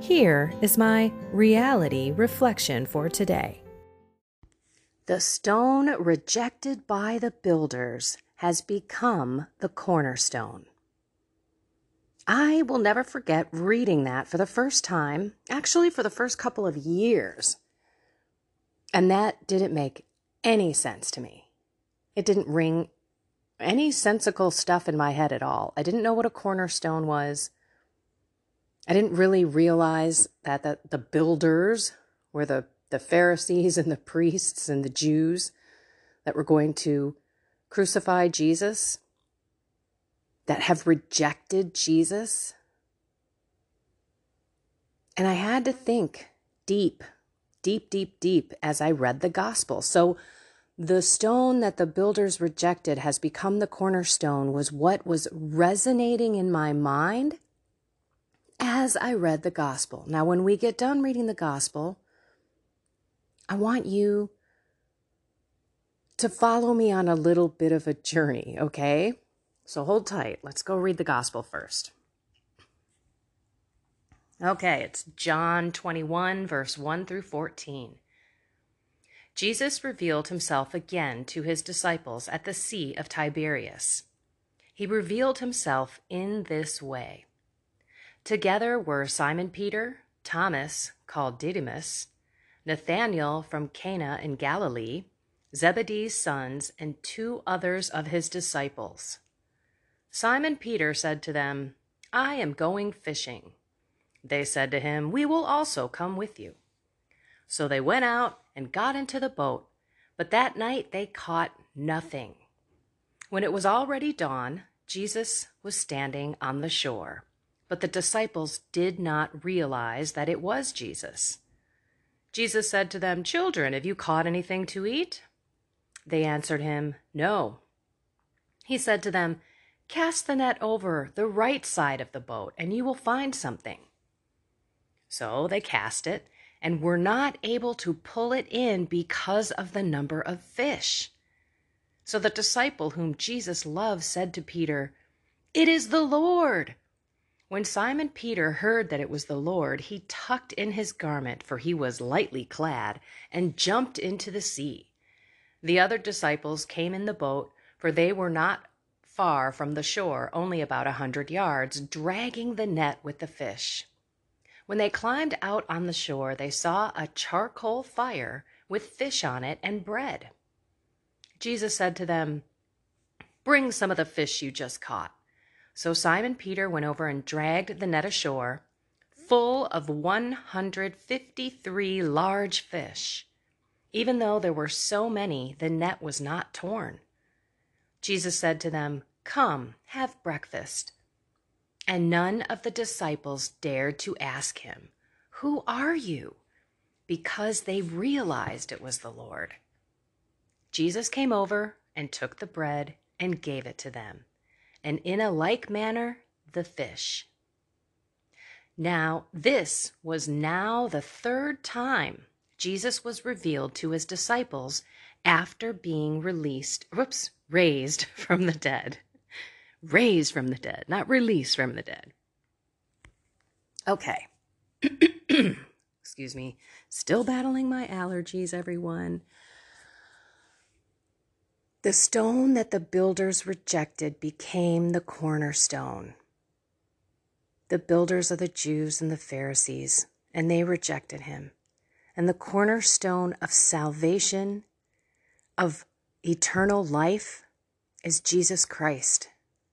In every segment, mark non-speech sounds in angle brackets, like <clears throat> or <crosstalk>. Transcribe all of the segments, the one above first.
Here is my reality reflection for today. The stone rejected by the builders has become the cornerstone. I will never forget reading that for the first time, actually, for the first couple of years. And that didn't make any sense to me. It didn't ring any sensical stuff in my head at all. I didn't know what a cornerstone was. I didn't really realize that the, the builders were the, the Pharisees and the priests and the Jews that were going to crucify Jesus, that have rejected Jesus. And I had to think deep, deep, deep, deep as I read the gospel. So, the stone that the builders rejected has become the cornerstone was what was resonating in my mind as I read the gospel. Now, when we get done reading the gospel, I want you to follow me on a little bit of a journey, okay? So hold tight. Let's go read the gospel first. Okay, it's John 21, verse 1 through 14. Jesus revealed himself again to his disciples at the Sea of Tiberias. He revealed himself in this way. Together were Simon Peter, Thomas, called Didymus, Nathanael from Cana in Galilee, Zebedee's sons, and two others of his disciples. Simon Peter said to them, I am going fishing. They said to him, We will also come with you. So they went out and got into the boat, but that night they caught nothing. When it was already dawn, Jesus was standing on the shore. But the disciples did not realize that it was Jesus. Jesus said to them, Children, have you caught anything to eat? They answered him, No. He said to them, Cast the net over the right side of the boat, and you will find something. So they cast it, and were not able to pull it in because of the number of fish. So the disciple whom Jesus loved said to Peter, It is the Lord. When Simon Peter heard that it was the Lord, he tucked in his garment, for he was lightly clad, and jumped into the sea. The other disciples came in the boat, for they were not far from the shore, only about a hundred yards, dragging the net with the fish. When they climbed out on the shore, they saw a charcoal fire with fish on it and bread. Jesus said to them, Bring some of the fish you just caught. So Simon Peter went over and dragged the net ashore, full of 153 large fish. Even though there were so many, the net was not torn. Jesus said to them, Come, have breakfast. And none of the disciples dared to ask him, Who are you? because they realized it was the Lord. Jesus came over and took the bread and gave it to them and in a like manner the fish. Now, this was now the third time Jesus was revealed to his disciples after being released, whoops, raised <laughs> from the dead. Raised from the dead, not released from the dead. Okay. <clears throat> Excuse me. Still battling my allergies, everyone. The stone that the builders rejected became the cornerstone. The builders are the Jews and the Pharisees, and they rejected him. and the cornerstone of salvation, of eternal life, is Jesus Christ.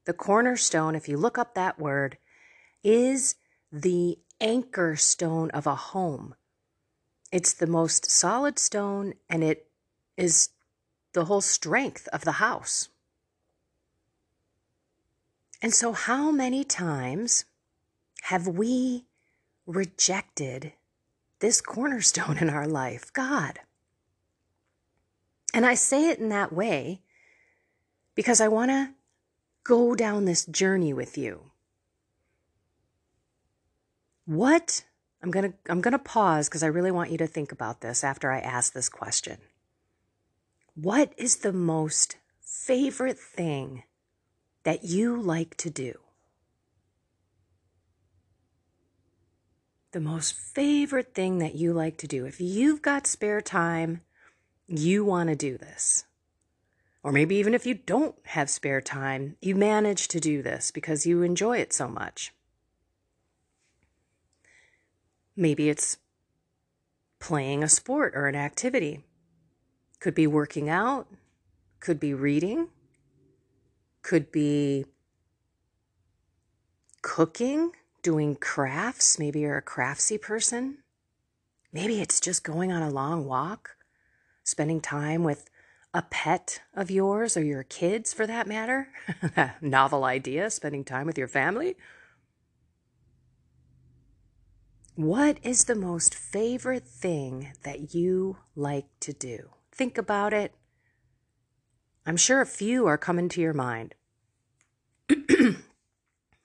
The cornerstone, if you look up that word, is the anchor stone of a home. It's the most solid stone and it is the whole strength of the house. And so, how many times have we rejected this cornerstone in our life, God? And I say it in that way because I want to go down this journey with you. What I'm going to I'm going to pause because I really want you to think about this after I ask this question. What is the most favorite thing that you like to do? The most favorite thing that you like to do. If you've got spare time, you want to do this. Or maybe even if you don't have spare time, you manage to do this because you enjoy it so much. Maybe it's playing a sport or an activity. Could be working out, could be reading, could be cooking, doing crafts. Maybe you're a craftsy person. Maybe it's just going on a long walk, spending time with a pet of yours or your kids for that matter. <laughs> Novel idea, spending time with your family. What is the most favorite thing that you like to do? Think about it. I'm sure a few are coming to your mind. <clears throat>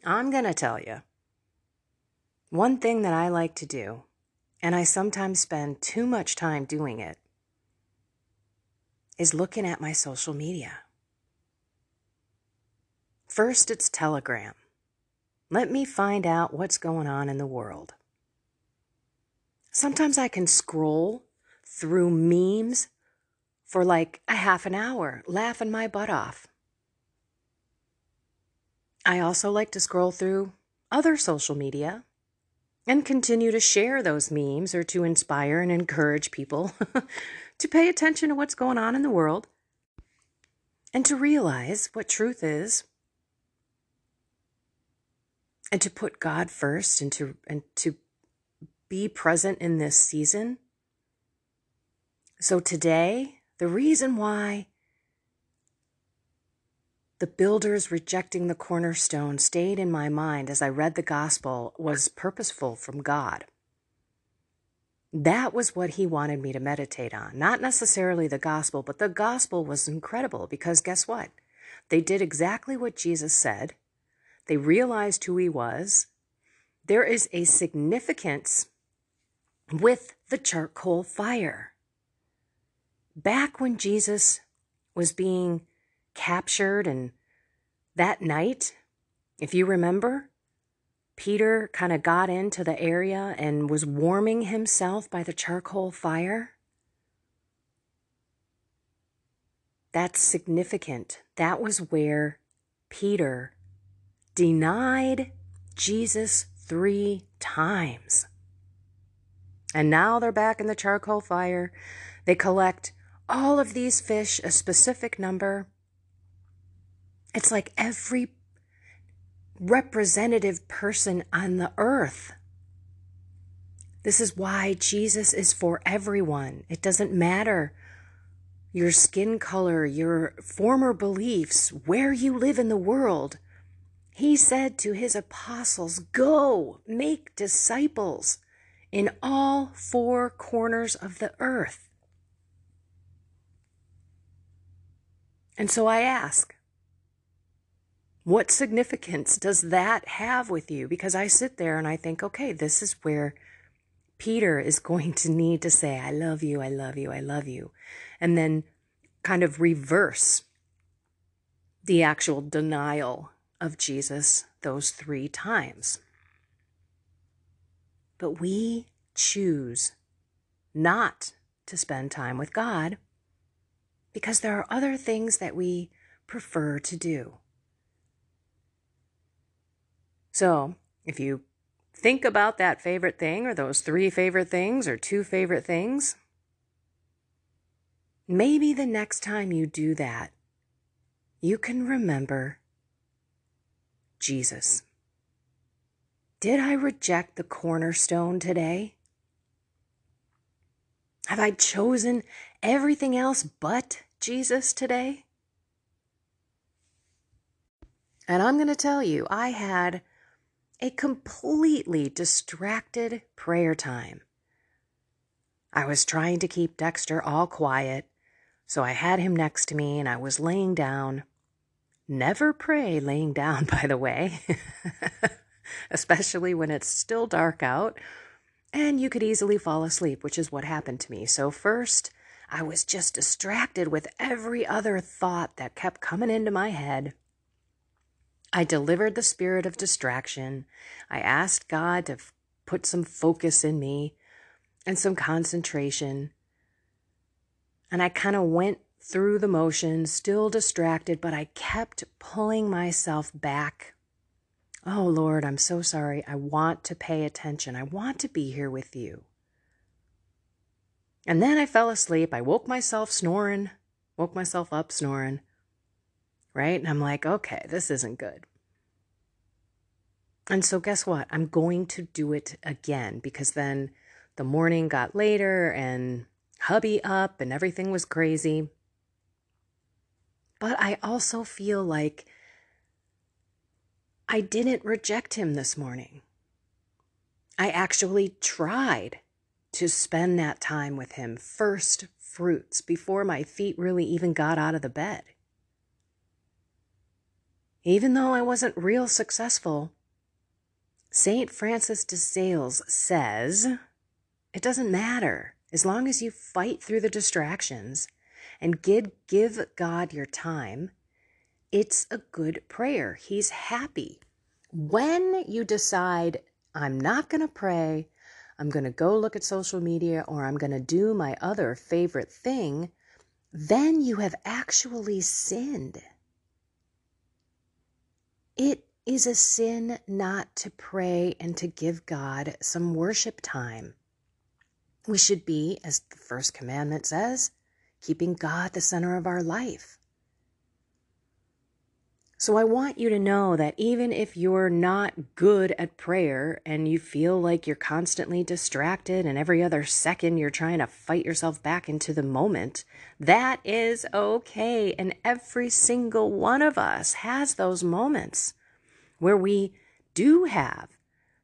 I'm going to tell you one thing that I like to do, and I sometimes spend too much time doing it, is looking at my social media. First, it's Telegram. Let me find out what's going on in the world. Sometimes I can scroll through memes for like a half an hour, laughing my butt off. I also like to scroll through other social media and continue to share those memes or to inspire and encourage people <laughs> to pay attention to what's going on in the world and to realize what truth is and to put God first and to and to be present in this season. So, today, the reason why the builders rejecting the cornerstone stayed in my mind as I read the gospel was purposeful from God. That was what he wanted me to meditate on. Not necessarily the gospel, but the gospel was incredible because guess what? They did exactly what Jesus said. They realized who he was. There is a significance with the charcoal fire. Back when Jesus was being captured, and that night, if you remember, Peter kind of got into the area and was warming himself by the charcoal fire. That's significant. That was where Peter denied Jesus three times. And now they're back in the charcoal fire. They collect all of these fish, a specific number. It's like every representative person on the earth. This is why Jesus is for everyone. It doesn't matter your skin color, your former beliefs, where you live in the world. He said to his apostles, Go, make disciples in all four corners of the earth. And so I ask, what significance does that have with you? Because I sit there and I think, okay, this is where Peter is <laughs> going to need to say, I love you, I love you, I love you. And then kind of reverse the actual denial of Jesus those three times. But we choose not to spend time with God because there are other things that we prefer to do. So, if you think about that favorite thing or those three favorite things or two favorite things, maybe the next time you do that, you can remember Jesus. Did I reject the cornerstone today? Have I chosen everything else but Jesus today? And I'm going to tell you, I had a completely distracted prayer time. I was trying to keep Dexter all quiet, so I had him next to me and I was laying down. Never pray laying down, <laughs> by the way, <laughs> especially when it's still dark out and you could easily fall asleep, which is what happened to me. So, first, I was just distracted with every other thought that kept coming into my head. I delivered the spirit of distraction. I asked God to f- put some focus in me and some concentration. And I kind of went through the motions, still distracted, but I kept pulling myself back. Oh, Lord, I'm so sorry. I want to pay attention. I want to be here with you. And then I fell asleep. I woke myself snoring, woke myself up snoring right? And I'm like, okay, this isn't good. And so, guess what? I'm going to do it again because then the morning got later and hubby up and everything was crazy. But I also feel like I didn't reject him this morning. I actually tried to spend that time with him, first fruits, before my feet really even got out of the bed. Even though I wasn't real successful, St. Francis de Sales says it doesn't matter as long as you fight through the distractions and give, give God your time. It's a good prayer. He's happy. When you decide, I'm not going to pray, I'm going to go look at social media, or I'm going to do my other favorite thing, then you have actually sinned. It is a sin not to pray and to give God some worship time. We should be, as the first commandment says, keeping God the center of our life. So I want you to know that even if you're not good at prayer and you feel like you're constantly distracted and every other second you're trying to fight yourself back into the moment, that is okay. And every single one of us has those moments where we do have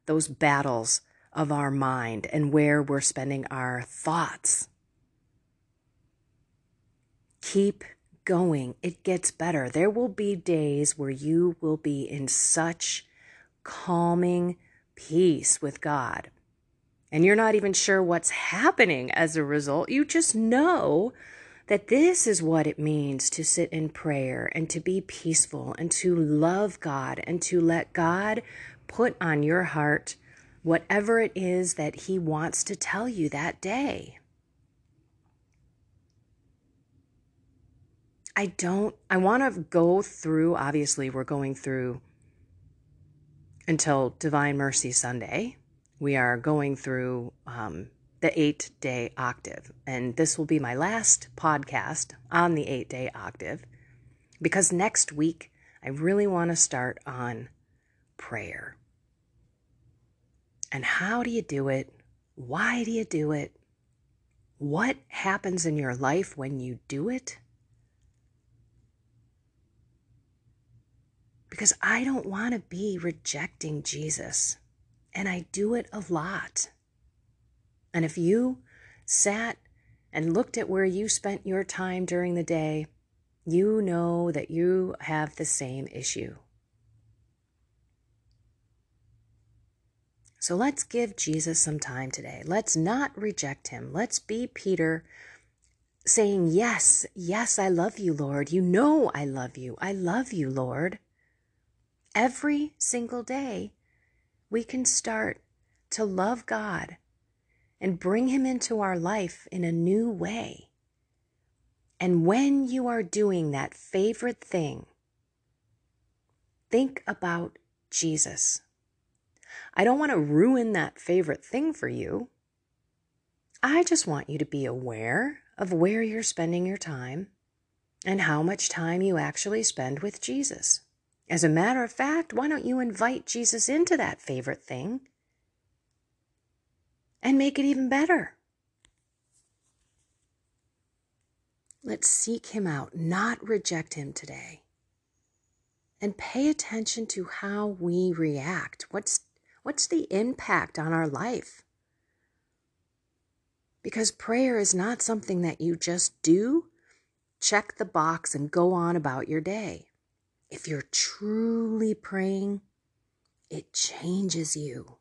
those battles of our mind and where we're spending our thoughts. Keep going. It gets better. There will be days where you will be in such calming peace with God. And you're not even sure what's happening as a result. You just know that this is what it means to sit in prayer and to be peaceful and to love God and to let God put on your heart whatever it is that He wants to tell you that day. I don't, I want to go through, obviously, we're going through until Divine Mercy Sunday. We are going through um, the eight day octave. And this will be my last podcast on the eight day octave because next week I really want to start on prayer. And how do you do it? Why do you do it? What happens in your life when you do it? Because I don't want to be rejecting Jesus. And I do it a lot. And if you sat and looked at where you spent your time during the day, you know that you have the same issue. So let's give Jesus some time today. Let's not reject him. Let's be Peter saying, Yes, yes, I love you, Lord. You know I love you. I love you, Lord. Every single day, we can start to love God and bring Him into our life in a new way. And when you are doing that favorite thing, think about Jesus. I don't want to ruin that favorite thing for you. I just want you to be aware of where you're spending your time and how much time you actually spend with Jesus. As a matter of fact, why don't you invite Jesus into that favorite thing and make it even better? Let's seek him out, not reject him today. And pay attention to how we react. What's, what's the impact on our life? Because prayer is not something that you just do, check the box, and go on about your day. If you're truly praying, it changes you.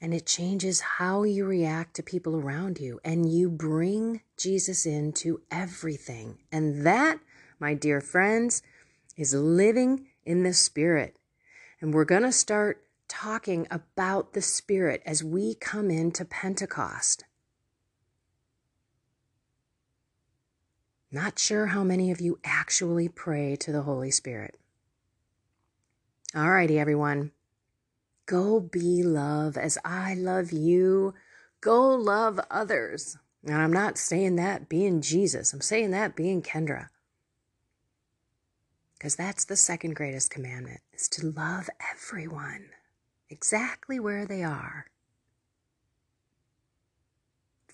And it changes how you react to people around you. And you bring Jesus into everything. And that, my dear friends, is living in the Spirit. And we're going to start talking about the Spirit as we come into Pentecost. Not sure how many of you actually pray to the Holy Spirit. All righty, everyone. Go be love as I love you. Go love others. And I'm not saying that being Jesus, I'm saying that being Kendra. Because that's the second greatest commandment is to love everyone exactly where they are.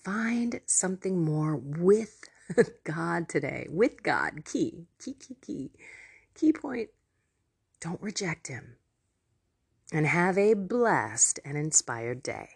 Find something more with <laughs> God today, with God. Key, key, key, key. Key point don't reject Him and have a blessed and inspired day.